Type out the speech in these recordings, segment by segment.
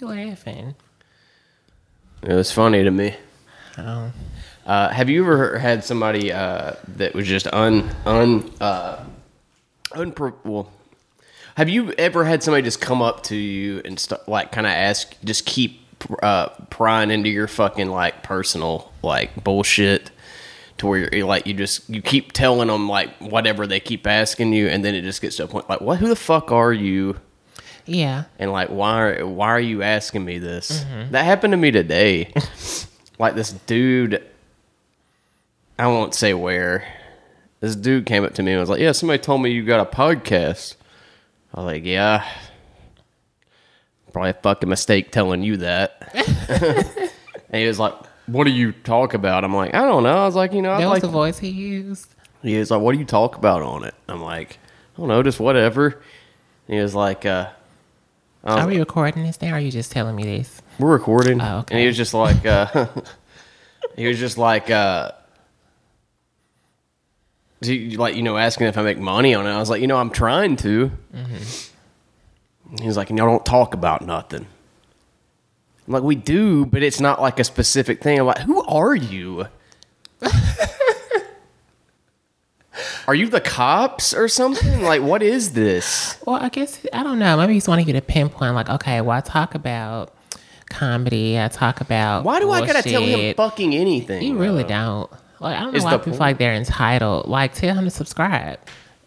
You laughing? It was funny to me. Oh. Uh, have you ever had somebody uh, that was just un un uh, unpro- well, Have you ever had somebody just come up to you and st- like kind of ask, just keep uh, prying into your fucking like personal like bullshit, to where you're like you just you keep telling them like whatever they keep asking you, and then it just gets to a point like, what? Who the fuck are you? Yeah. and like why are, why are you asking me this? That happened to me today. Like this dude i won't say where. This dude came up to me and was like yeah somebody told me you got a podcast. I was like yeah. Probably a fucking mistake telling you that. And he was like what do you talk about? I'm like i don't know. I was like you know i That was like the voice he used. he was like, "What do you talk about on it?" I'm like, "I don't know, just whatever." And he was like, uh, Was Are we recording this now? Or are you just telling me this? We're recording. Oh, okay. And he was just like, uh, he was just like, uh, he- like you know, asking if I make money on it. I was like, you know, I'm trying to. Mm-hmm. He was like, you know, don't talk about nothing. I'm like, we do, but it's not like a specific thing. I'm like, who are you? are you the cops or something? Like, what is this? Well, I guess I don't know. Maybe he's wanting you to get a pinpoint, like, okay, well, I talk about comedy. I talk about Why do I gotta tell him fucking anything? You really though? don't. Like, I don't know Is why people point. like they're entitled. Like, tell him to subscribe.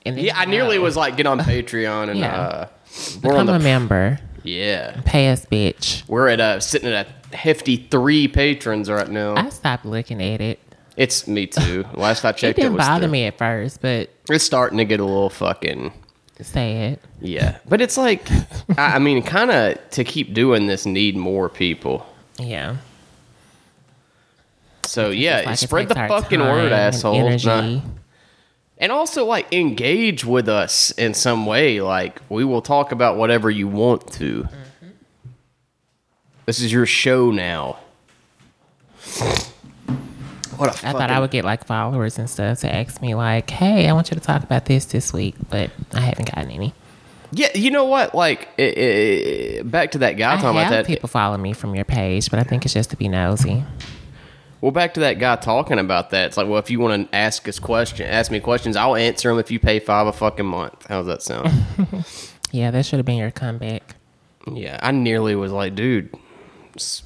And Yeah, I nearly know. was like, get on Patreon and Yeah. uh, become a member. yeah. Pay us, bitch. We're at uh sitting at a hefty three patrons right now. I stopped looking at it. It's me too. Last I It checked, it, didn't was bother three. me at first, but It's starting to get a little fucking say it. yeah. But it's like, I, I mean, kind of to keep doing this, need more people. Yeah. So It's yeah, like spread the fucking time word, asshole. Nah. And also, like, engage with us in some way. Like, we will talk about whatever you want to. Mm-hmm. This is your show now. What a I thought I would get like followers and stuff to ask me like, "Hey, I want you to talk about this this week," but I haven't gotten any. Yeah, you know what? Like, i i back to that guy I talking about have that. people follow me from your page, but I think it's just to be nosy. Well, back to that guy talking about that. It's like, well, if you want to ask us question, ask me questions, I'll answer them if you pay five a fucking month. How's that sound? Yeah, that should have been your comeback. yeah, I nearly was like, dude,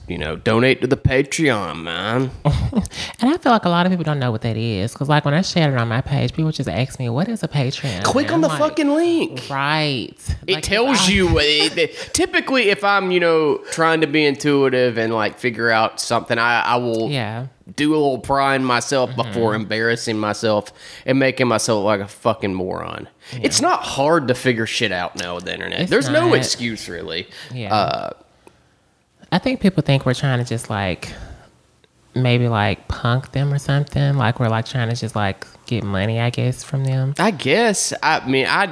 you know, donate to the Patreon, man. And I feel like a lot of people don't know what that is because, like, when I shared it on my page, people just ask me, "What is a Patreon?" Click And on the like, fucking link. right. It Like, tells you. It, it- typically, if I'm, you know, trying to be intuitive and like figure out something, I, I will Yeah, do a little prying myself Mm-hmm. before embarrassing myself and making myself like a fucking moron. It's not hard to figure shit out now with the internet. It's There's no excuse really. yeah. Uh, I think people think we're trying to just like maybe like punk them or something. Like we're like trying to just like get money, I guess, from them. I guess. I mean, I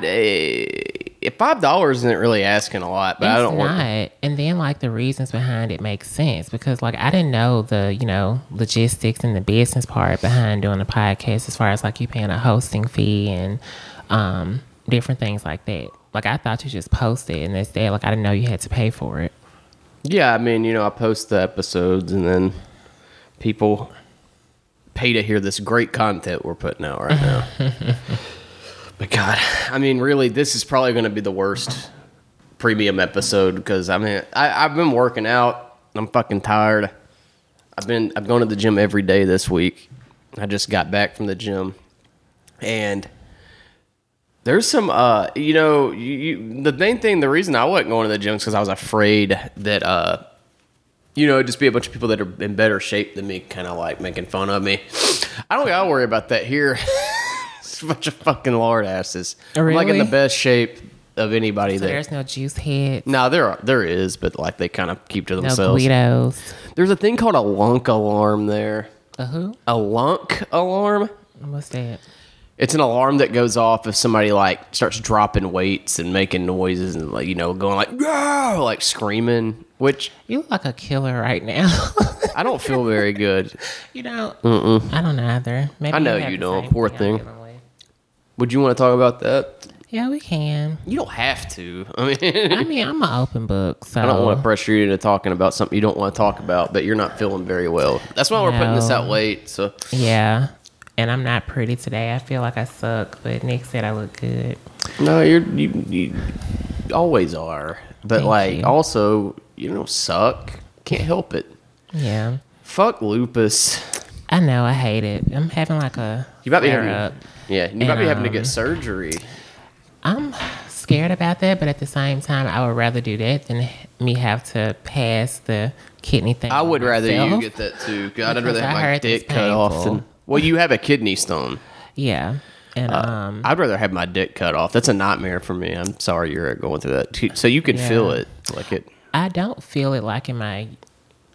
uh, five dollars isn't really asking a lot, but I don't not. want. And then like the reasons behind it make sense because like I didn't know the you know logistics and the business part behind doing a podcast as far as like you paying a hosting fee and um different things like that. Like I thought you just posted and that's that. Like I didn't know you had to pay for it. Yeah, I mean, you know, I post the episodes and then people pay to hear this great content we're putting out right now. but God, I mean, really, this is probably going to be the worst premium episode because I mean, I, I've been working out. I'm fucking tired. I've been I've gone to the gym every day this week. I just got back from the gym, and there's some uh you know you, you, the main thing the reason I wasn't going to the gym is because I was afraid that uh you know it'd just be a bunch of people that are in better shape than me, kind of like making fun of me. I don't gotta worry about that here. it's a bunch of fucking lard asses. Really? I'm like in the best shape of anybody So there. there's no juice heads, No, there are, there is, but like they kind of keep to no themselves. Guidos. There's a thing called a lunk alarm there. A who? A lunk alarm. What's that? It's an alarm that goes off if somebody like starts dropping weights and making noises and like you know going like "Gah!" like screaming, which You look like a killer right now. I don't feel very good. you know, I don't either. Maybe I know you don't, poor I'm thing. Would you want to talk about that? Yeah, we can. You don't have to. I mean, I mean, I'm an open book, so I don't want to pressure you into talking about something you don't want to talk about, but you're not feeling very well. That's why we're putting this out late. So Yeah. And I'm not pretty today. I feel like I suck, but Nick said I look good. no, you're you, you always are, but Thank like you. also you don't suck. Can't help it. Yeah. Fuck lupus. I know. I hate it. I'm having like a You might be having, up. yeah, you might be having to um, get surgery. I'm scared about that, but at the same time, I would rather do that than me have to pass the kidney thing. I would rather you get that too. God, I'd rather have I my dick cut off than. Well, you have a kidney stone. Yeah. And Uh, um, I'd rather have my dick cut off. That's a nightmare for me. I'm sorry you're going through that. So you can Yeah. feel it, like it. I don't feel it like in my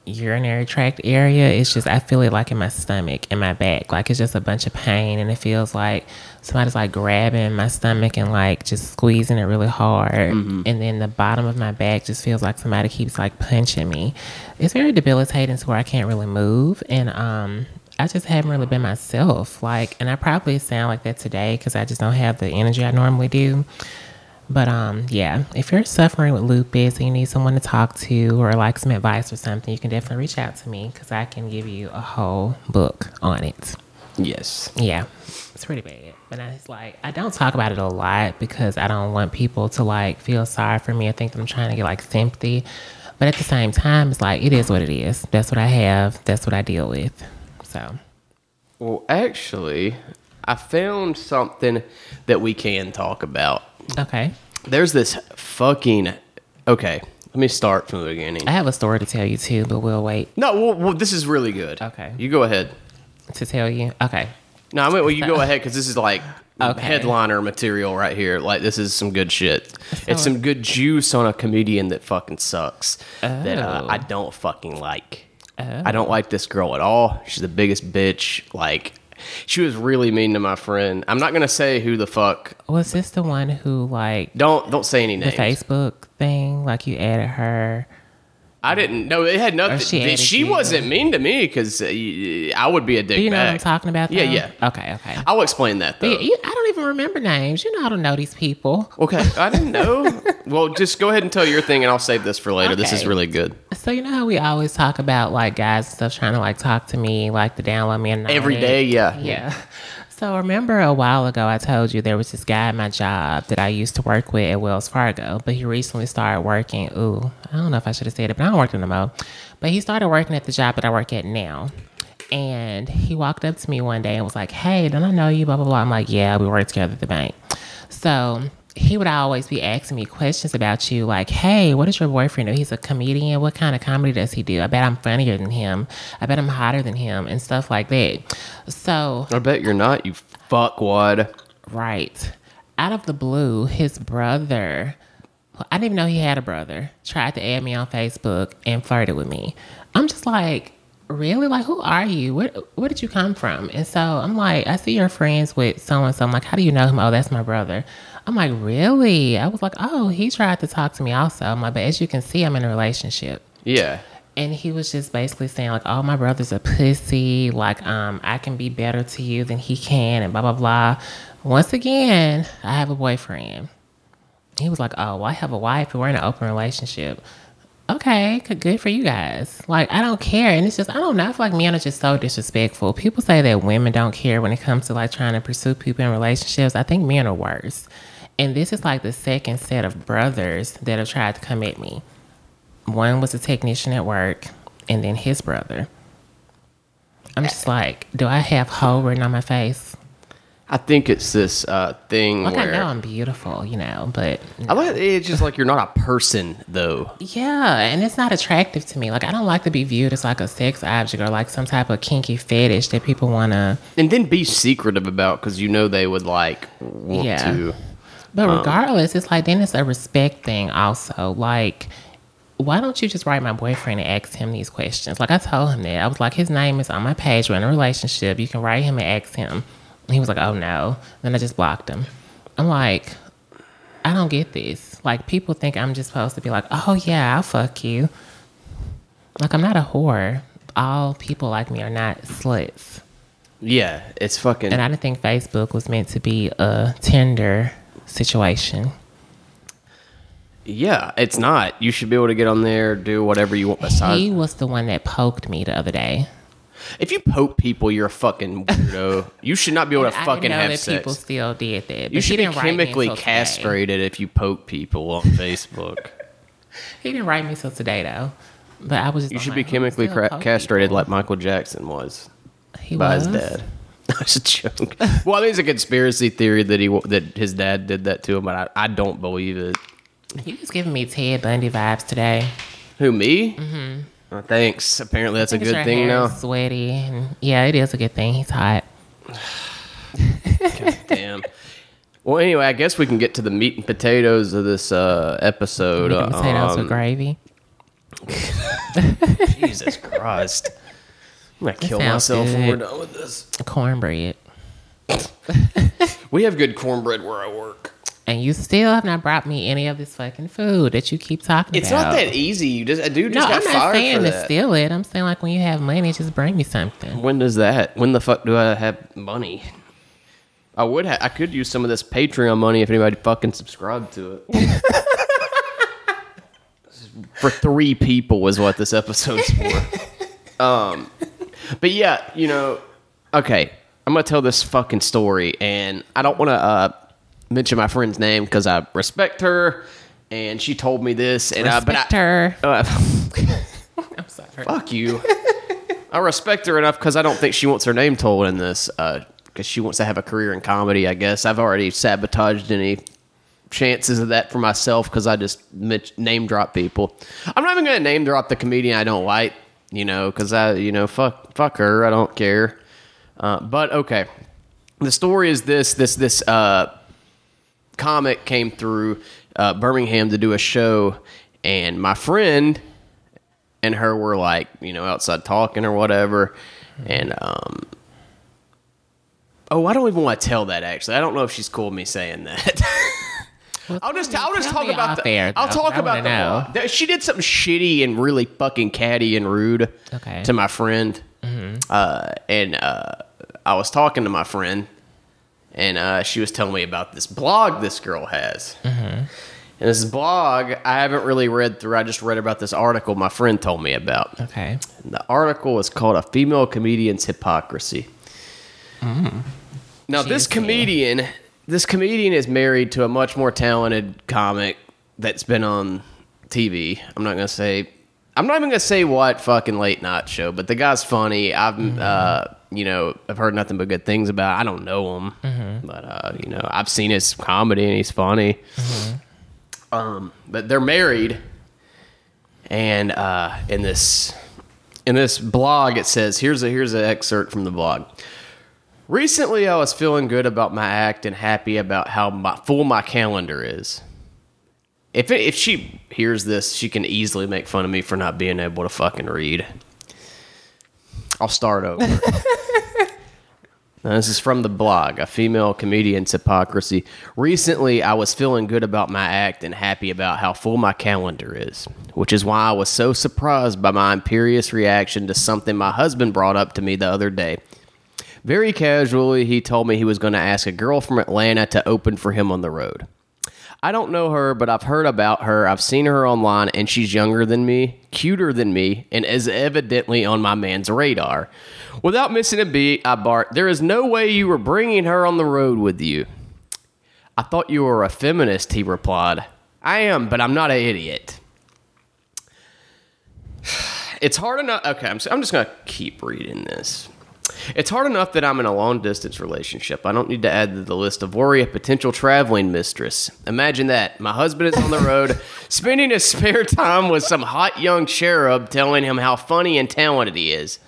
urinary tract area. It's just I feel it like in my stomach and my back. Like it's just a bunch of pain and it feels like somebody's like grabbing my stomach and like just squeezing it really hard. And then the bottom of my back just feels like somebody keeps like punching me. It's very debilitating to where I can't really move and um I just haven't really been myself. Like and I probably sound like that today cuz I just don't have the energy I normally do. But um, yeah, if you're suffering with lupus and you need someone to talk to or like some advice or something, you can definitely reach out to me because I can give you a whole book on it. Yes. Yeah, it's pretty bad. But I- it's like I don't talk about it a lot because I don't want people to like feel sorry for me or think that I'm trying to get like sympathy. But at the same time, it's like it is what it is. That's what I have. That's what I deal with. So Well, actually, I found something that we can talk about. okay, There's this fucking. Okay, let me start from the beginning. I have a story to tell you too, but we'll wait No, well, well this is really good. Okay. You go ahead. to tell you. Okay, No, I mean, well, you go ahead because this is like Okay. headliner material right here. Like, this is some good shit. it's some good juice on a comedian that fucking sucks. That uh, Oh. I don't fucking like. I don't like this girl at all. She's the biggest bitch. Like, she was really mean to my friend. I'm not gonna say who the fuck. was this the one who like Don't don't say any names. the. Facebook thing, like you added her. I didn't. know it had nothing. she She, she wasn't mean to me because uh, I would be a dick Do you know what I'm talking about? Yeah, though? yeah. Okay, okay. I'll explain that though. Yeah, you, I don't even remember names. You know how to know these people. Okay, I didn't know. well, just go ahead and tell your thing, and I'll save this for later. This is really good. So you know how we always talk about like guys and stuff trying to like talk to me, like to download me and Every day, yeah, Yeah. So remember a while ago I told you there was this guy at my job that I used to work with at Wells Fargo, but he recently started working. Ooh, I don't know if I should have said it, but I don't work in the mo. But he started working at the job that I work at now. And he walked up to me one day and was like, Hey, don't I know you? Blah blah blah. I'm like, Yeah, we work together at the bank. So he would always be asking me questions about you, like, "Hey, what is your boyfriend do? He's a comedian. What kind of comedy does he do? I bet I'm funnier than him. I bet I'm hotter than him, and stuff like that." So, I bet you're not. You fuckwad. right out of the blue, his brother. I didn't even know he had a brother. Tried to add me on Facebook and flirted with me. I'm just like, really? Like, who are you? Where Where did you come from? And so I'm like, I see you're friends with so and so. I'm like, how do you know him? Oh, that's my brother. I'm like, really? I was like, oh, he tried to talk to me also. I'm like, but as you can see, I'm in a relationship. Yeah. And he was just basically saying like, "Oh, my brother's a pussy. Like, um, I can be better to you than he can, and blah blah blah." Once again, I have a boyfriend. He was like, "Oh, well, I have a wife, and we're in an open relationship." Okay, good good for you guys. Like, I don't care, and it's just I don't know. I feel like men are just so disrespectful. People say that women don't care when it comes to like trying to pursue people in relationships. I think men are worse. And this is like the second set of brothers that have tried to come at me one was a technician at work, and then his brother. I'm just like, do I have hoe written on my face? I think it's this uh, thing Like where I know I'm beautiful, you know, but I like it's just like you're not a person though. yeah, and it's not attractive to me. Like I don't like to be viewed as like a sex object or like some type of kinky fetish that people want to. And then be secretive about because you know they would like want Yeah. to. But um, regardless, it's like then it's a respect thing also. Like, why don't you just write my boyfriend and ask him these questions? Like I told him that. I was like, his name is on my page. We're in a relationship. You can write him and ask him. And he was like, oh no. Then I just blocked him. I'm like, I don't get this. Like people think I'm just supposed to be like, oh yeah, I'll fuck you. Like I'm not a whore. All people like me are not sluts. Yeah, it's fucking. And I didn't think Facebook was meant to be a Tinder situation. Yeah, it's not. You should be able to get on there, do whatever you want. Besides, He was the one that poked me the other day. if you poke people, you're a fucking weirdo. you should not be able to I fucking know have that people still did that. You should be chemically until today. castrated if you poke people on Facebook. He didn't write me till today though. But I was just You should be chemically cra- castrated people? like Michael Jackson was he by was? his dad. That's a joke. well, I think it's a conspiracy theory that he that his dad did that to him, but I, I don't believe it. He was giving me Ted Bundy vibes today. Who me? Mm-hmm. Oh, thanks. Apparently, that's a good your thing hair now. is Sweaty. And yeah, it is a good thing. He's hot. Damn. Well, anyway, I guess we can get to the meat and potatoes of this uh, episode. Meat and potatoes Um, with gravy. Jesus Christ. I'm going to kill sounds myself when we're done with this. Cornbread. We have good cornbread where I work. And you still have not brought me any of this fucking food that you keep talking It's about. It's not that easy. You just a dude just No, just I'm not fired saying for to that. steal it. I'm saying like when you have money, just bring me something. When does that? When the fuck do I have money? I would. Ha- I could use some of this Patreon money if anybody fucking subscribed to it. for three people is what this episode's for. um, but yeah, you know, okay. I'm gonna tell this fucking story, and I don't want to uh, mention my friend's name because I respect her, and she told me this, and I, but Respect I, her. uh, I'm sorry. Fuck you. I respect her enough because I don't think she wants her name told in this. Because she wants to have a career in comedy. I guess I've already sabotaged any chances of that for myself because I just mit- name drop people. I'm not even gonna name drop the comedian I don't like. You know, because I, you know, fuck, fuck her. I don't care. Uh, but okay, the story is this: this this uh, comic came through uh, Birmingham to do a show, and my friend and her were like, you know, outside talking or whatever. And um Oh, I don't even want to tell that actually. I don't know if she's cool with me saying that. I'll just I'll just talk about the, air, I'll talk I about the know. She did something shitty and really fucking catty and rude Okay. to my friend. Uh, and uh, I was talking to my friend, and uh, she was telling me about this blog this girl has. And this blog I haven't really read through. I just read about this article my friend told me about. Okay. And the article is called "A Female Comedian's Hypocrisy." Now, this comedian, this comedian is married to a much more talented comic that's been on TV. I'm not gonna say, I'm not even gonna say what fucking late night show, but the guy's funny. I've, uh, you know, I've heard nothing but good things about. I don't know him, but uh, you know, I've seen his comedy and he's funny. Um, but they're married, and uh, in this in this blog it says here's a here's an excerpt from the blog. Recently, I was feeling good about my act and happy about how my, full my calendar is. If if she hears this, she can easily make fun of me for not being able to fucking read. I'll start over. Now, this is from the blog, a female comedian's hypocrisy. Recently, I was feeling good about my act and happy about how full my calendar is, which is why I was so surprised by my imperious reaction to something my husband brought up to me the other day. Very casually, he told me he was going to ask a girl from Atlanta to open for him on the road. I don't know her, but I've heard about her. I've seen her online, and she's younger than me, cuter than me, and is evidently on my man's radar. Without missing a beat, I barked, There is no way you were bringing her on the road with you. I thought you were a feminist, he replied. I am, but I'm not an idiot. It's hard enough. Okay, I'm, I'm just going to keep reading this. It's hard enough that I'm in a long distance relationship. I don't need to add to the list of worry a potential traveling mistress. Imagine that. My husband is on the road, spending his spare time with some hot young cherub telling him how funny and talented he is.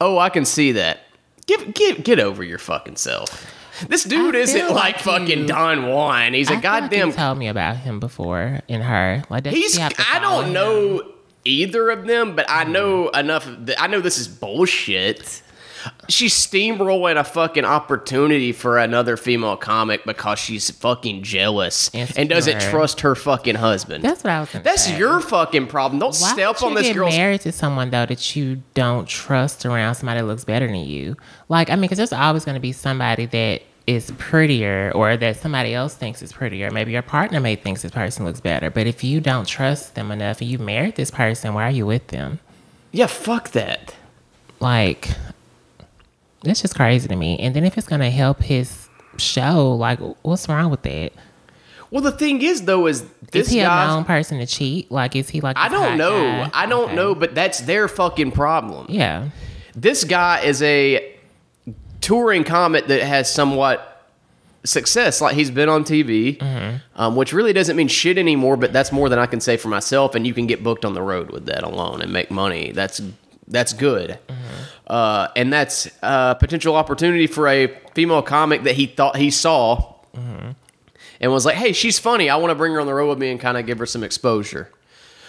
Oh, I can see that. Get, get, get over your fucking self. This dude I isn't like, like fucking you- Don Juan. He's a I like goddamn you told me about him before in her. Like, He's. she have to I don't him? know either of them, but I know enough. I know this is bullshit. She's steamrolling a fucking opportunity for another female comic because she's fucking jealous and doesn't trust her fucking husband. That's what I was. Gonna That's say. your fucking problem. Don't Why step would on you this get girl's. married to someone though that you don't trust around somebody that looks better than you? Like, I mean, because there's always going to be somebody that is prettier or that somebody else thinks is prettier. Maybe your partner may thinks this person looks better. But if you don't trust them enough and you married this person, why are you with them? Yeah, fuck that. Like that's just crazy to me. And then if it's gonna help his show, like what's wrong with that? Well, the thing is, though, is this is he guy. a known person to cheat? Like is he like I don't know. guy? I don't Okay. know, but that's their fucking problem. Yeah. This guy is a touring comic that has somewhat success. Like he's been on TV, um, which really doesn't mean shit anymore. But that's more than I can say for myself. And you can get booked on the road with that alone and make money. That's that's good. Uh, and that's a potential opportunity for a female comic that he thought he saw and was like, "Hey, she's funny. I want to bring her on the road with me and kind of give her some exposure."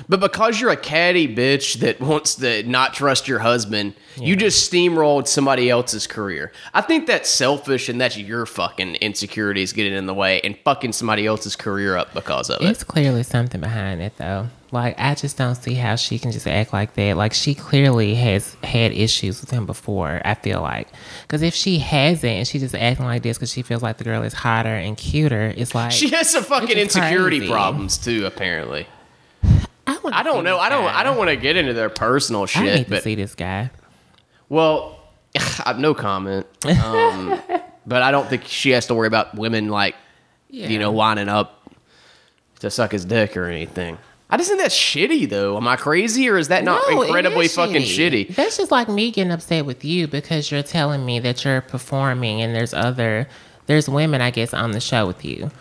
But because you're a catty bitch that wants to not trust your husband, you just steamrolled somebody else's career. I think that's selfish and that's your fucking insecurities getting in the way and fucking somebody else's career up because of it. It's clearly something behind it, though. Like, I just don't see how she can just act like that. Like, she clearly has had issues with him before, I feel like. Because if she hasn't and she's just acting like this because she feels like the girl is hotter and cuter, it's like. She has some fucking insecurity crazy. problems too, apparently. I, I don't know. I don't. guy. I don't want to get into their personal shit. I need to but see this guy. Well, I've no comment. Um, but I don't think she has to worry about women like Yeah. you know lining up to suck his dick or anything. I just think that's shitty though. Am I crazy or is that not No, incredibly fucking shitty? That's just like me getting upset with you because you're telling me that you're performing and there's other, there's women, I guess, on the show with you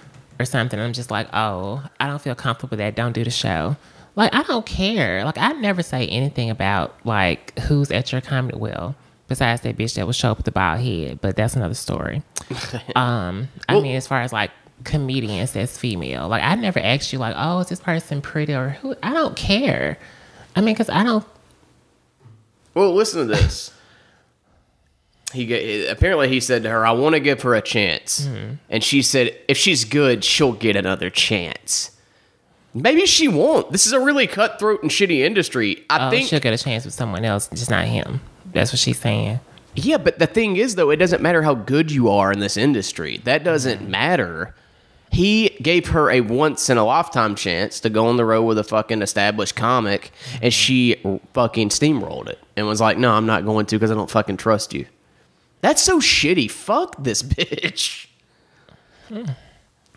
or something. I'm just like, oh, I don't feel comfortable with that. Don't do the show. Like, I don't care. Like, I never say anything about like who's at your comedy well. Besides that bitch that would show up with the bald head, but that's another story. um, I mean, as far as like comedians that's female, like I never asked you like, oh, is this person pretty or who? I don't care. I mean, because I don't Well, listen to this. He ga- apparently he said to her, "I want to give her a chance," Hmm. and she said, "If she's good, she'll get another chance." Maybe she won't. This is a really cutthroat and shitty industry. I Oh, think she'll get a chance with someone else, just not him. That's what she's saying. Yeah, but the thing is, though, it doesn't matter how good you are in this industry. That doesn't mm-hmm. matter. He gave her a once in a lifetime chance to go on the road with a fucking established comic, and mm-hmm. she fucking steamrolled it and was like, "No, I'm not going to because I don't fucking trust you." That's so shitty. Fuck this bitch. You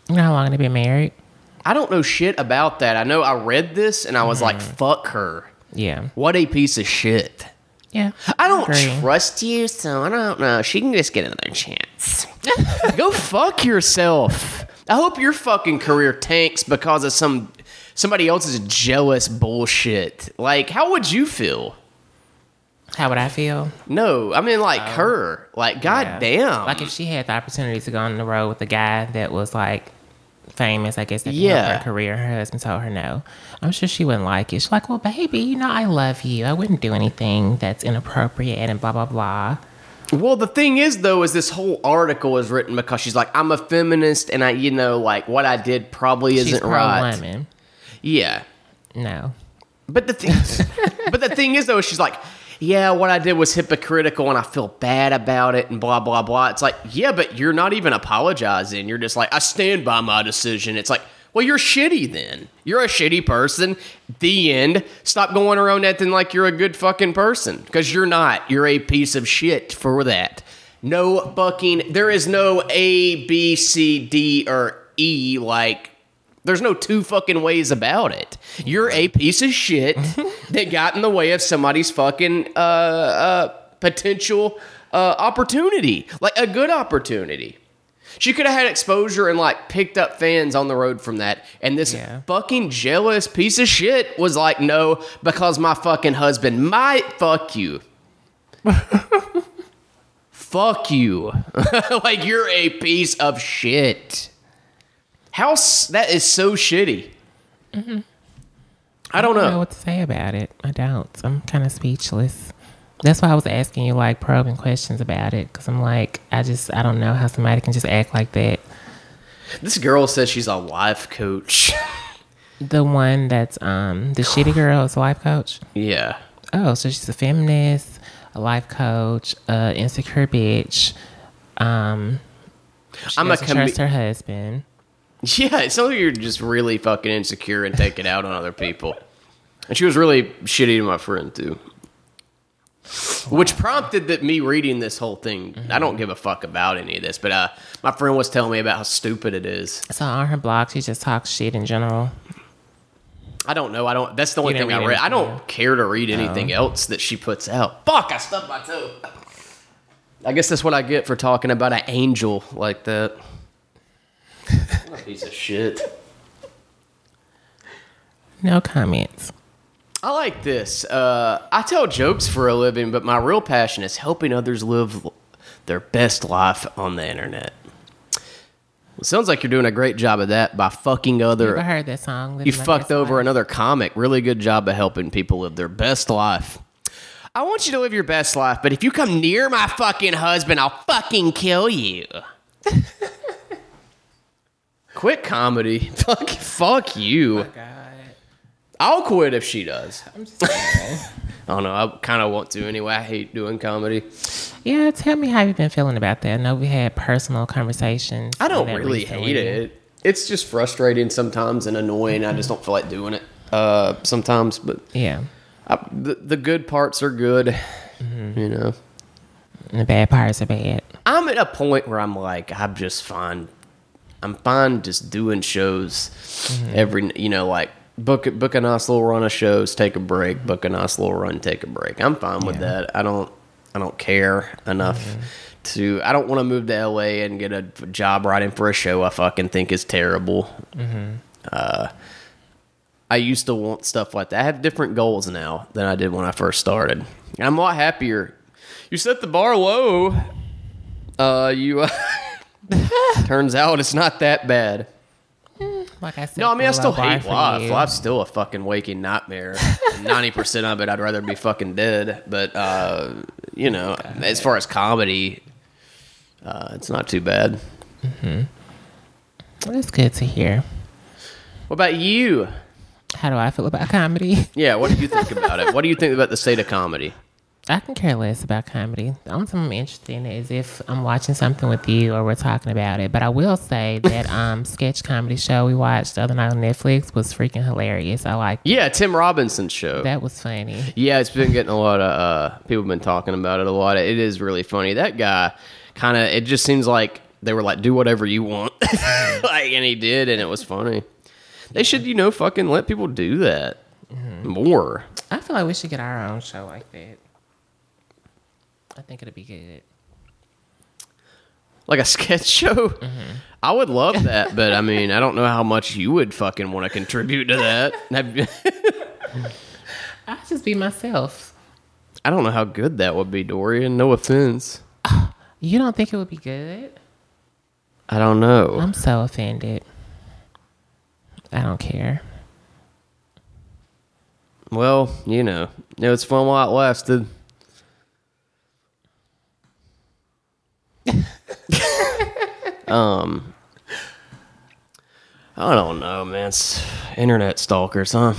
know how long they been married? I don't know shit about that. I know I read this and I was like, mm-hmm. "Fuck her." Yeah. What a piece of shit. Yeah. I don't agree. trust you, so I don't know. She can just get another chance. Go fuck yourself. I hope your fucking career tanks because of some somebody else's jealous bullshit. Like, how would you feel? How would I feel? No, I mean like oh. her. Like, Yeah. goddamn. Like if she had the opportunity to go on the road with a guy that was like famous, I guess that Yeah. her career. Her husband told her no. I'm sure she wouldn't like it. She's like, well, baby, you know I love you. I wouldn't do anything that's inappropriate and blah blah blah. Well, the thing is, though, is this whole article is written because she's like, I'm a feminist, and I, you know, like what I did probably She's isn't right. women. Yeah, No. But the thing, but the thing is though, she's like, yeah, what I did was hypocritical, and I feel bad about it, and blah blah blah. It's like, yeah, but you're not even apologizing. You're just like, I stand by my decision. It's like, well, you're shitty then. You're a shitty person. The end. Stop going around acting like you're a good fucking person because you're not. You're a piece of shit for that. No fucking. There is no A, B, C, D, or E like there's no two fucking ways about it. You're a piece of shit that got in the way of somebody's fucking uh, uh, potential uh, opportunity, like a good opportunity. She could have had exposure and like picked up fans on the road from that. And this Yeah. fucking jealous piece of shit was like, no, because my fucking husband might fuck you. fuck you. like you're a piece of shit. How that is so shitty. I don't I don't know know. what to say about it. I don't. I'm kind of speechless. That's why I was asking you like probing questions about it because I'm like, I just, I don't know how somebody can just act like that. This girl says she's a life coach. The one that's um the shitty girl is a life coach. yeah. Oh, so she's a feminist, a life coach, uh, insecure bitch. Um, She I'm a trust her husband. Yeah, it sounds like you're just really fucking insecure and take it out on other people. And she was really shitty to my friend too. Which prompted that me reading this whole thing. I don't give a fuck about any of this, but uh, my friend was telling me about how stupid it is. So on her blog, she just talks shit in general. I don't know. I don't. That's the only thing I read read. I don't care to read anything else that she puts out. Fuck! I stubbed my toe. I guess that's what I get for talking about an angel like that. What a piece of shit. No comments. I like this. Uh, I tell jokes for a living, but my real passion is helping others live their best life on the internet. It sounds like you're doing a great job of that by fucking You ever other. heard that song? You fucked over Life? another comic. Really good job of helping people live their best life. I want you to live your best life, but if you come near my fucking husband, I'll fucking kill you. Quit comedy. Fuck, fuck you. God. I'll quit if she does. I'm just. I don't know. I kind of want to anyway. I hate doing comedy. yeah, tell me how you've been feeling about that. I know we had personal conversations. I don't really recently. hate it. It's just frustrating sometimes and annoying. I just don't feel like doing it uh, sometimes. But Yeah. I, the, the good parts are good. You know, And the bad parts are bad. I'm at a point where I'm like, I'm just fine. I'm fine just doing shows every, you know, like book book a nice little run of shows, take a break, book a nice little run, take a break. I'm fine with Yeah. that. I don't I don't care enough to I don't want to move to LA and get a job writing for a show I fucking think is terrible. Uh, I used to want stuff like that. I have different goals now than I did when I first started. And I'm a lot happier. You set the bar low. Uh, you. Uh, turns out it's not that bad. Like I said, No, I mean I still low hate for life. Life's still a fucking waking nightmare. Ninety percent of it, I'd rather be fucking dead. But uh, you know, as far as comedy, uh, it's not too bad. Well, That's good to hear. What about you? How do I feel about comedy? Yeah, what do you think about it? What do you think about the state of comedy? I can care less about comedy. The only thing I'm interested in is if I'm watching something with you or we're talking about it. But I will say that um, sketch comedy show we watched the other night on Netflix was freaking hilarious. I like Yeah, Tim Robinson's show. that was funny. Yeah, it's been getting a lot of uh, people have been talking about it a lot. It is really funny. That guy kind of it just seems like they were like do whatever you want, like, and he did, and it was funny. They should, you know, fucking let people do that more. I feel like we should get our own show like that. I think it'd be good. Like a sketch show. Mm-hmm. I would love that, but I mean, I don't know how much you would fucking want to contribute to that. I'll just be myself. I don't know how good that would be, Dorian. No offense. You don't think it would be good? I don't know. I'm so offended. I don't care. Well, you know, it was fun while it lasted. um, I don't know, man. It's internet stalkers, huh?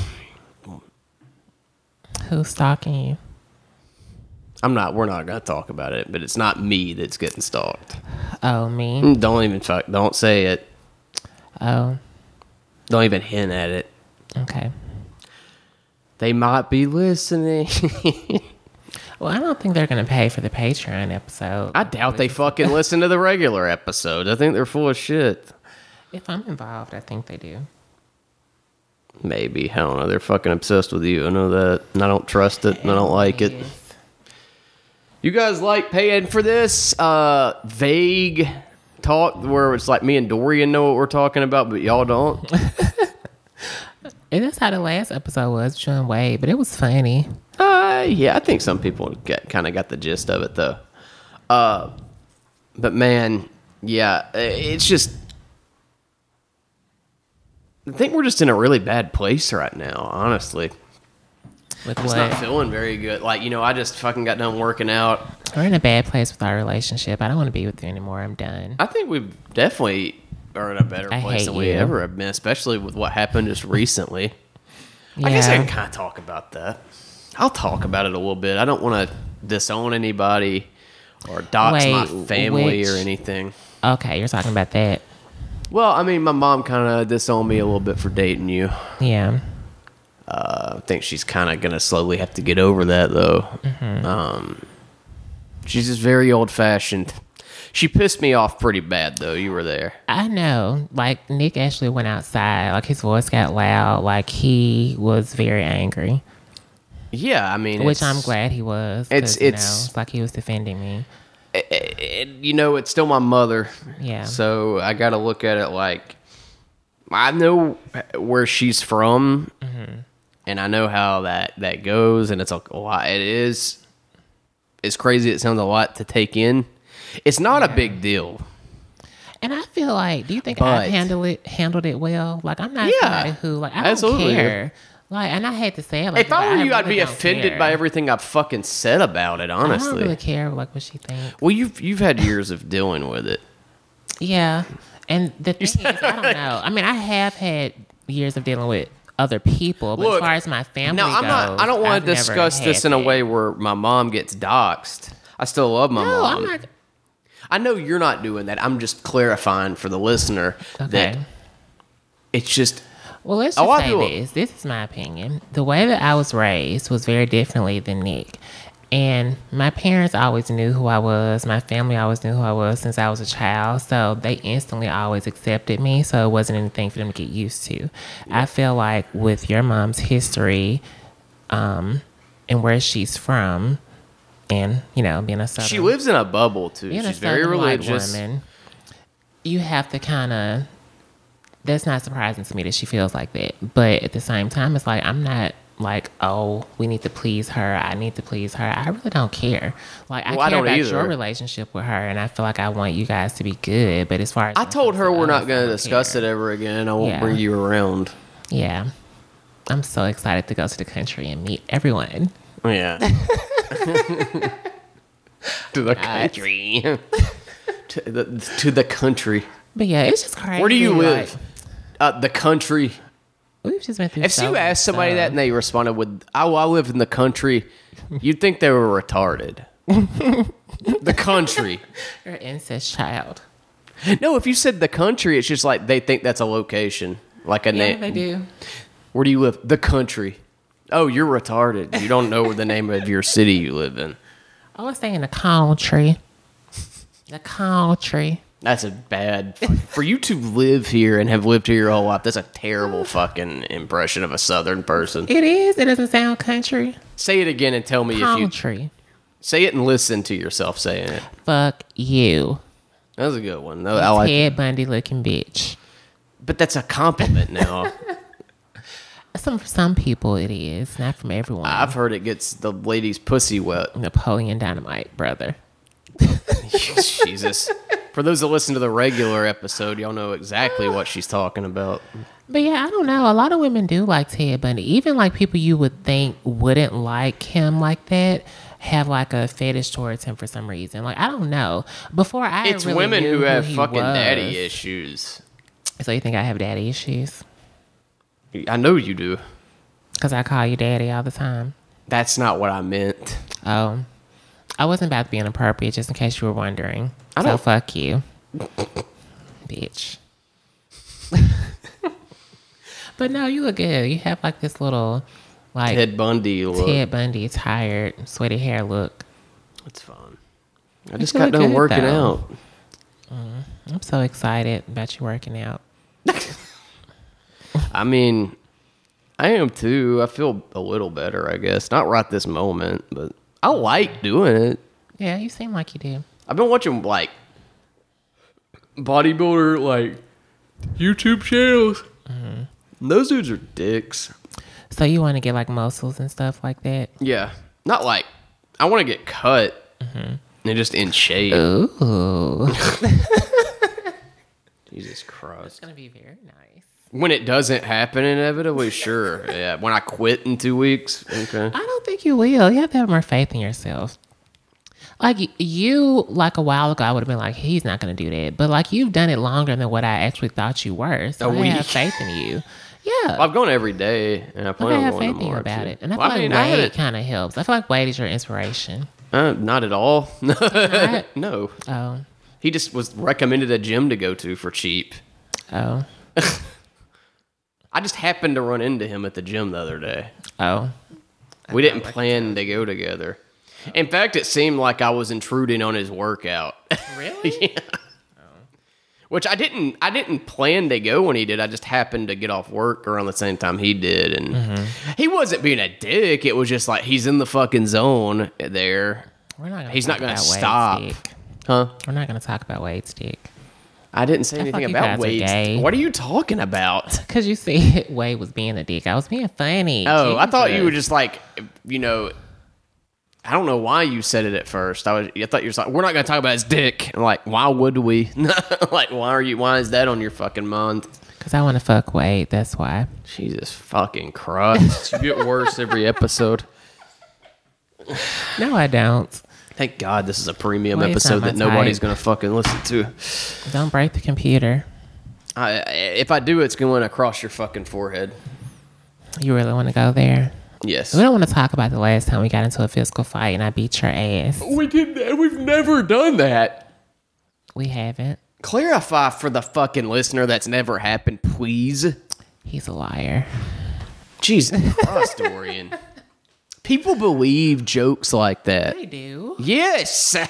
Who's stalking you? I'm not. We're not gonna talk about it, but it's not me that's getting stalked. Oh, me? Don't even fuck. Don't say it. Oh, Don't even hint at it. okay. They might be listening. Well, I don't think they're going to pay for the Patreon episode. I doubt they fucking listen to the regular episode. I think they're full of shit. if I'm involved, I think they do. Maybe. I don't know. They're fucking obsessed with you. I know that. And I don't trust it. And I don't like it. You guys like paying for this uh, vague talk where it's like me and Dorian know what we're talking about, but y'all don't? And that's how the last episode was, John Wade, but it was funny. Uh, yeah, I think some people get kind of got the gist of it, though. Uh, but man, yeah, it's just. I think we're just in a really bad place right now, honestly. With It's what? not feeling very good. Like, you know, I just fucking got done working out. We're in a bad place with our relationship. I don't want to be with you anymore. I'm done. I think we definitely are in a better I place than we you. ever have been, especially with what happened just recently. I guess I can kind of talk about that. I'll talk about it a little bit. I don't want to disown anybody or dox my Wait, family or anything. Okay, you're talking about that. Well, I mean, my mom kind of disowned me a little bit for dating you. Yeah. Uh, I think she's kind of gonna slowly have to get over that, though. Mm-hmm. Um, she's just very old fashioned. She pissed me off pretty bad, though. You were there. I know. Like Nick actually went outside. Like his voice got loud. Like he was very angry, Yeah, I mean, which I'm glad he was. it's- you know, it's- it's like he was defending me. it- you know, it's still my mother. Yeah. So I got to look at it like I know where she's from, Mm-hmm. and I know how that that goes, and it's a lot. It is. It's crazy. It sounds a lot to take in. It's not a big deal. And I feel like, do you think I handled it handled it well? Like I'm not Yeah, somebody who like I don't absolutely. care. Like, and I hate to say it. Like, if I were you, I'd really be offended care. by everything I've fucking said about it. Honestly, I don't really care like what she thinks. Well, you've you've had years of dealing with it. Yeah, and the thing is, I don't know. I mean, I have had years of dealing with other people, but as far as my family Now I'm not. goes, I don't want to discuss this in a way where my mom gets doxxed. I still love my No, mom. I'm not. I know you're not doing that. I'm just clarifying for the listener Okay. that it's just Well, let's just say people- this. This is my opinion. The way that I was raised was very differently than Nick. And my parents always knew who I was. My family always knew who I was since I was a child. So they instantly always accepted me. So it wasn't anything for them to get used to. I feel like with your mom's history um, and where she's from, and, you know, being a Southern she lives in a bubble too. She's a very religious. woman, you have to kind of. That's not surprising to me that she feels like that. But at the same time, it's like I'm not like, oh, we need to please her. I need to please her. I really don't care. Like I Well, I care about either. your relationship with her, and I feel like I want you guys to be good. But as far as I told her we're not going to discuss it ever again. I won't Yeah. bring you around. Yeah, I'm so excited to go to the country and meet everyone. Yeah. to the country. to, the, to the country. But yeah, it's just crazy. Where do you like, live? Uh, the country. we've just been through. If so you asked somebody that and they responded with, "Oh, I live in the country," you'd think they were retarded. the country. you're an incest child. No, if you said the country, it's just like they think that's a location, like a Yeah, name. they do. Where do you live? The country. Oh, you're retarded. You don't know the name of your city you live in. I was saying the country. The country. That's a bad. For you to live here and have lived here your whole life, that's a terrible fucking impression of a Southern person. It is. It doesn't sound country. Say it again and tell me if you Country. say it and listen to yourself saying it. Fuck you. That was a good one. No, I like. Ted Bundy looking bitch. But that's a compliment now. Some for some people it is, not from everyone. I've heard it gets the lady's pussy wet. Napoleon Dynamite, brother. Jesus. For those that listen to the regular episode, y'all know exactly what she's talking about. But yeah, I don't know. A lot of women do like Ted Bundy. Even like people you would think wouldn't like him like that have like a fetish towards him for some reason. Like I don't know. Before I It's really women who have he fucking was. daddy issues. So you think I have daddy issues? I know you do. Because I call you daddy all the time. That's not what I meant. Oh, I wasn't about to be inappropriate, just in case you were wondering. I so don't- fuck you, bitch. but no, you look good. You have like this little, like Ted Bundy look. Ted Bundy, tired, sweaty hair look. It's fun. I just got done good, working though. out. Mm-hmm. I'm so excited about you working out. I mean, I am too. I feel a little better, I guess. Not right this moment, but I like doing it. Yeah, you seem like you do. I've been watching like bodybuilder like YouTube channels. Mm-hmm. Those dudes are dicks. So you want to get like muscles and stuff like that? Yeah, not like I want to get cut mm-hmm. and just in shape. Ooh, Jesus Christ! It's gonna be very nice. When it doesn't happen, inevitably, sure. Yeah, when I quit in two weeks, okay. I don't think you will. You have to have more faith in yourself. Like you, like a while ago, I would have been like, he's not going to do that. But like you've done it longer than what I actually thought you were. So A I have faith in you. Yeah. I've gone every day, and I plan I on have going faith in you tomorrow. about too. it. And I feel Well, like mean, I had Wade it- kind of helps. I feel like Wade is your inspiration. Uh, not at all. No. Oh, He just was recommended a gym to go to for cheap. Oh. I just happened to run into him at the gym the other day. Oh. We didn't plan to go together. In fact, it seemed like I was intruding on his workout. Really? yeah. Which I didn't I didn't plan to go when he did. I just happened to get off work around the same time he did and mm-hmm. he wasn't being a dick. It was just like he's in the fucking zone there. We're not gonna He's talk not about Wade's stop. Huh? We're not gonna talk about Wade's dick. I didn't say anything about Wade. What are you talking about? Cause you see Wade was being a dick. I was being funny. Oh, I thought you were just like, you know, I don't know why you said it at first. I was, I thought you were like, we're not going to talk about his dick. I'm like, why would we? like, why are you? Why is that on your fucking mind? Cause I want to fuck Wade. That's why. Jesus fucking Christ! you get worse every episode. No, I don't. Thank God this is a premium Wade's episode that nobody's type. going to fucking listen to. Don't break the computer. I, if I do, it's going across your fucking forehead. You really want to go there? Yes. We don't want to talk about the last time we got into a physical fight and I beat your ass. We did. We've never done that. We haven't. Clarify for the fucking listener that's never happened, please. He's a liar. Jesus Christ, Dorian. People believe jokes like that. They do. Yes.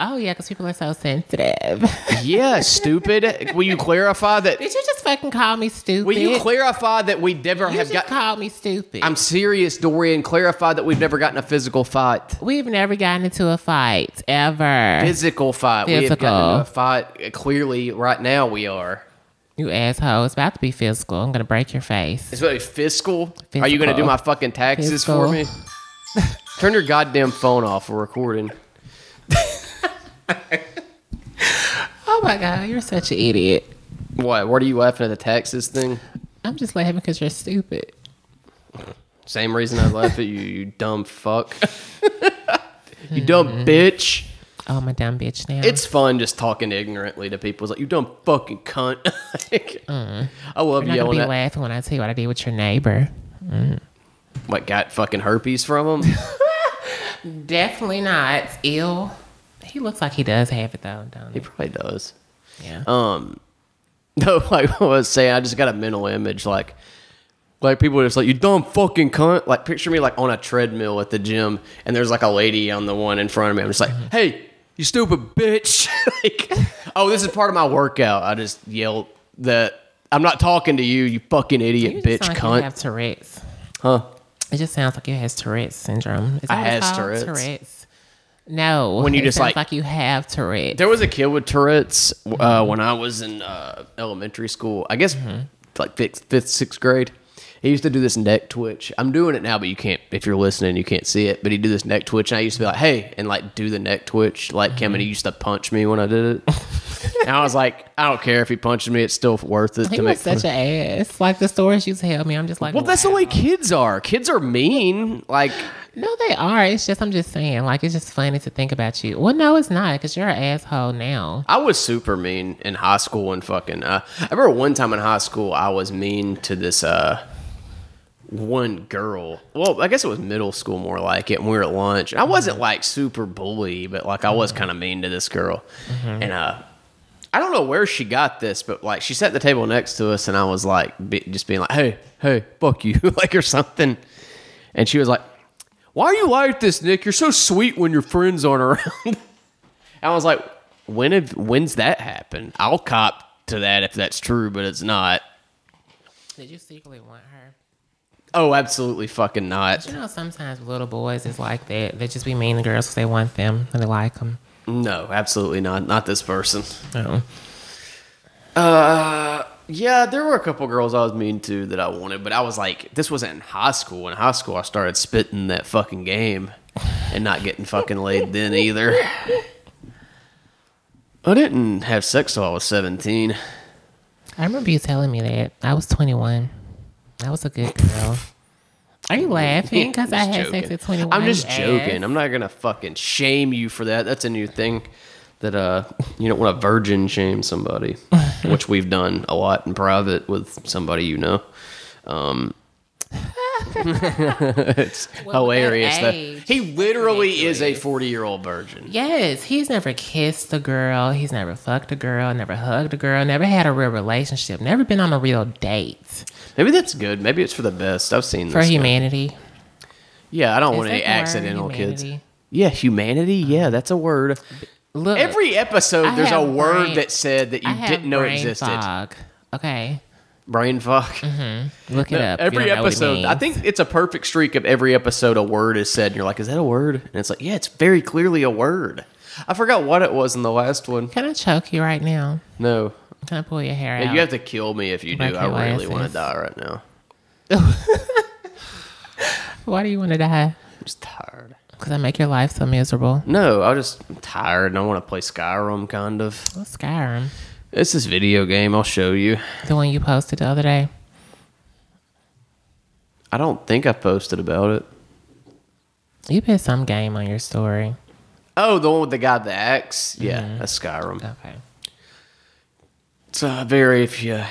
Oh yeah, because people are so sensitive. yeah, stupid. Will you clarify that? Did you just fucking call me stupid? Will you clarify that we never You have got. called me stupid. I'm serious, Dorian. Clarify that we've never gotten a physical fight. We've never gotten into a fight ever. Physical fight. We have gotten Physical. into a fight. Clearly, right now we are. you asshole. It's about to be physical. I'm gonna break your face. It's really fiscal. Are you to do my fucking taxes for me? Turn your goddamn phone off. We're recording. Oh my god, you're such an idiot. What? What are you laughing at the taxes thing? I'm just laughing because you're stupid. Same reason I laugh at you, you dumb fuck. you dumb mm-hmm. bitch. Oh, I'm a dumb bitch now. It's fun just talking ignorantly to people. It's like, you dumb fucking cunt. Like, mm. I love you're not gonna be at laughing when I tell you what I did with your neighbor. Mm. what got fucking herpes from him. Definitely not. It's ill. He looks like he does have it though, don't he he? probably does. Yeah. Um, no, like what I was saying, I just got a mental image like. Like people are just like you dumb fucking cunt. Like picture me like on a treadmill at the gym, and there's like a lady on the one in front of me. I'm just like, Mm-hmm. hey, you stupid bitch. like, oh, this is part of my workout. I just yell that I'm not talking to you, you fucking idiot You just bitch sound like cunt. You have Tourette's. huh? It just sounds like you has Tourette's syndrome. Is that I what it's has? Tourette's. Tourette's. No. When you just, like- like you have Tourette's. There was a kid with Tourette's uh, when I was in uh, elementary school. I guess like fifth, fifth, sixth grade. He used to do this neck twitch. I'm doing it now, but you can't. If you're listening, you can't see it. But he do this neck twitch, and I used to be like, "Hey," and like do the neck twitch like him. And he used to punch me when I did it. and I was like, "I don't care if he punches me; it's still worth it he to make was such fun." an ass. Like the stories you tell me, I'm just like, Well, that's the way kids are. Kids are mean. Like, No, they are. It's just I'm just saying, like it's just funny to think about you. Well, no, it's not, because you're an asshole now. I was super mean in high school and fucking. Uh, I remember one time in high school I was mean to this uh, one girl. Well, I guess it was middle school more like it. And we were at lunch. And I wasn't like super bully, but like I was kind of mean to this girl. And uh, I don't know where she got this, but like she sat at the table next to us, and I was like, be, just being like, "Hey, hey, fuck you," like or something. And she was like, "Why are you like this, Nick? You're so sweet when your friends aren't around." I was like, when have when's that happen? I'll cop to that if that's true, but it's not. Did you secretly want her? Oh, absolutely fucking not. You know, sometimes little boys is like that. They just be mean to girls because they want them and they like them. No, absolutely not. Not this person. Oh. Uh, yeah, there were a couple girls I was mean to that I wanted, but I was like, this wasn't in high school. In high school, I started spitting that fucking game and not getting fucking laid then either. I didn't have sex till I was 17. I remember you telling me that. I was 21. I was a good girl. Are you laughing? Because I had sex at 21. I'm just joking. ass. I'm not gonna fucking shame you for that. That's a new thing that uh you don't want to virgin shame somebody, which we've done a lot in private with somebody you know. Um, it's Well, hilarious. That age, he literally is a 40 year old virgin. Yes, he's never kissed a girl. He's never fucked a girl. Never hugged a girl. Never had a real relationship. Never been on a real date Maybe that's good. Maybe it's for the best. I've seen for this. guy. humanity. Yeah, I don't Is want any accidental kids. Yeah, humanity. Yeah, that's a word. Look, Every episode, I there's a have word brain- that said that you I didn't know brain existed. Fog. Okay, Brain fuck. Mm-hmm. look it No, up. Every don't know what it episode, I think it's a perfect streak of every episode a word is said, and you're like, is that a word? And it's like, yeah, it's very clearly a word. I forgot what it was in the last one. Can I choke you right now? No. Can I pull your hair Yeah, out? you have to kill me if you do. I really want to die right now. Why do you want to die? I'm just tired. Because I make your life so miserable. No, I just I'm tired and I want to play Skyrim kind of. What's Skyrim? It's this video game. I'll show you. The one you posted the other day. I don't think I posted about it. You put some game on your story. Oh, the one with the guy with the axe? Yeah, Mm-hmm. that's Skyrim. Okay. It's uh, very, if you.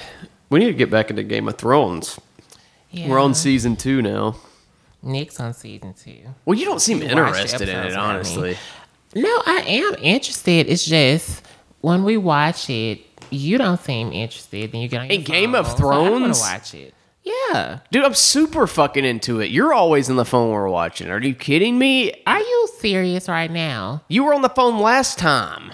We need to get back into Game of Thrones. Yeah. We're on season two now. Nick's on season two. Well, you don't seem You interested in it, honestly. No, I am interested. It's just when we watch it, you don't seem interested. Then you get on your In Game of phone, so I Thrones? watch it. Yeah. Dude, I'm super fucking into it. You're always on the phone when we're watching. Are you kidding me? Are you serious right now? You were on the phone last time.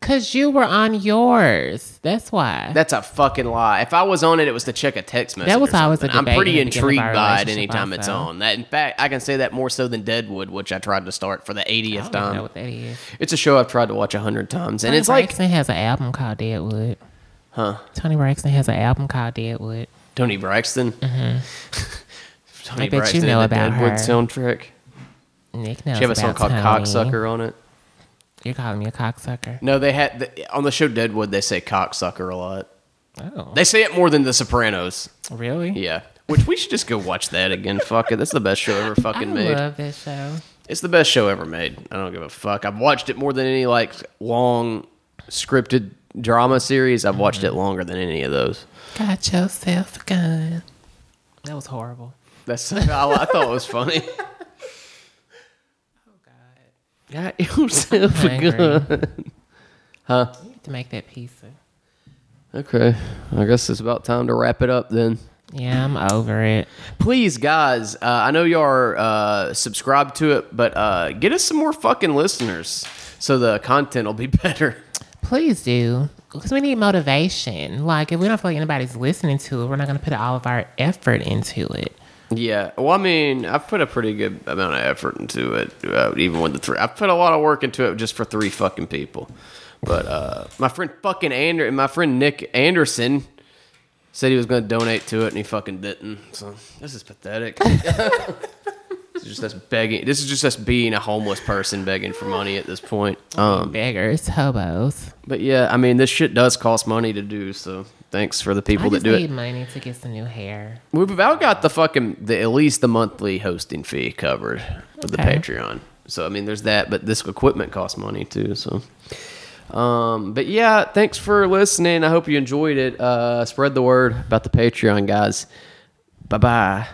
Cause you were on yours. That's why. That's a fucking lie. If I was on it, it was to check a text message. That was always a something. I'm pretty in the beginning of intrigued by it anytime it's on. That, in fact, I can say that more so than Deadwood, which I tried to start for the 80th I don't time. know what that is. It's a show I've tried to watch a hundred times, and Toni it's like, Braxton has an album called Deadwood. huh? Toni Braxton has an album called Deadwood. Toni Braxton. Mm-hmm. I bet you know about Deadwood her. soundtrack. Nick knows She have a song about called Tony. "Cocksucker" on it. You're calling me a cocksucker. No, they had the, on the show Deadwood. They say "cocksucker" a lot. Oh, They say it more than The Sopranos. really? Yeah, which we should just go watch that again. Fuck it, that's the best show ever I fucking made. love this show. It's the best show ever made. I don't give a fuck. I've watched it more than any like long scripted drama series. I've watched it mm-hmm. longer than any of those. Got yourself a gun. That was horrible. That's I, I thought it was funny. Got yourself a gun. Huh? You need to make that pizza. Okay. I guess it's about time to wrap it up then. Yeah, I'm over it. Please, guys, uh, I know you are uh, subscribed to it, but uh, get us some more fucking listeners so the content will be better. Please do. Because we need motivation. Like, if we don't feel like anybody's listening to it, we're not going to put all of our effort into it. Yeah. Well, I mean, I've put a pretty good amount of effort into it, uh, even with the three. I've put a lot of work into it just for three fucking people. But uh, my friend fucking Ander and my friend Nick Anderson said he was going to donate to it, and he fucking didn't. So this is pathetic. This is just us begging. This is just us being a homeless person begging for money at this point. Um, Beggars, hobos. but yeah, I mean, this shit does cost money to do. So thanks for the people I that do need it. money to get some new hair. We've about got the fucking the at least the monthly hosting fee covered with the Patreon. So I mean, there's that, but this equipment costs money too. So, um, but yeah, thanks for listening. I hope you enjoyed it. Uh, spread the word about the Patreon, guys. Bye bye.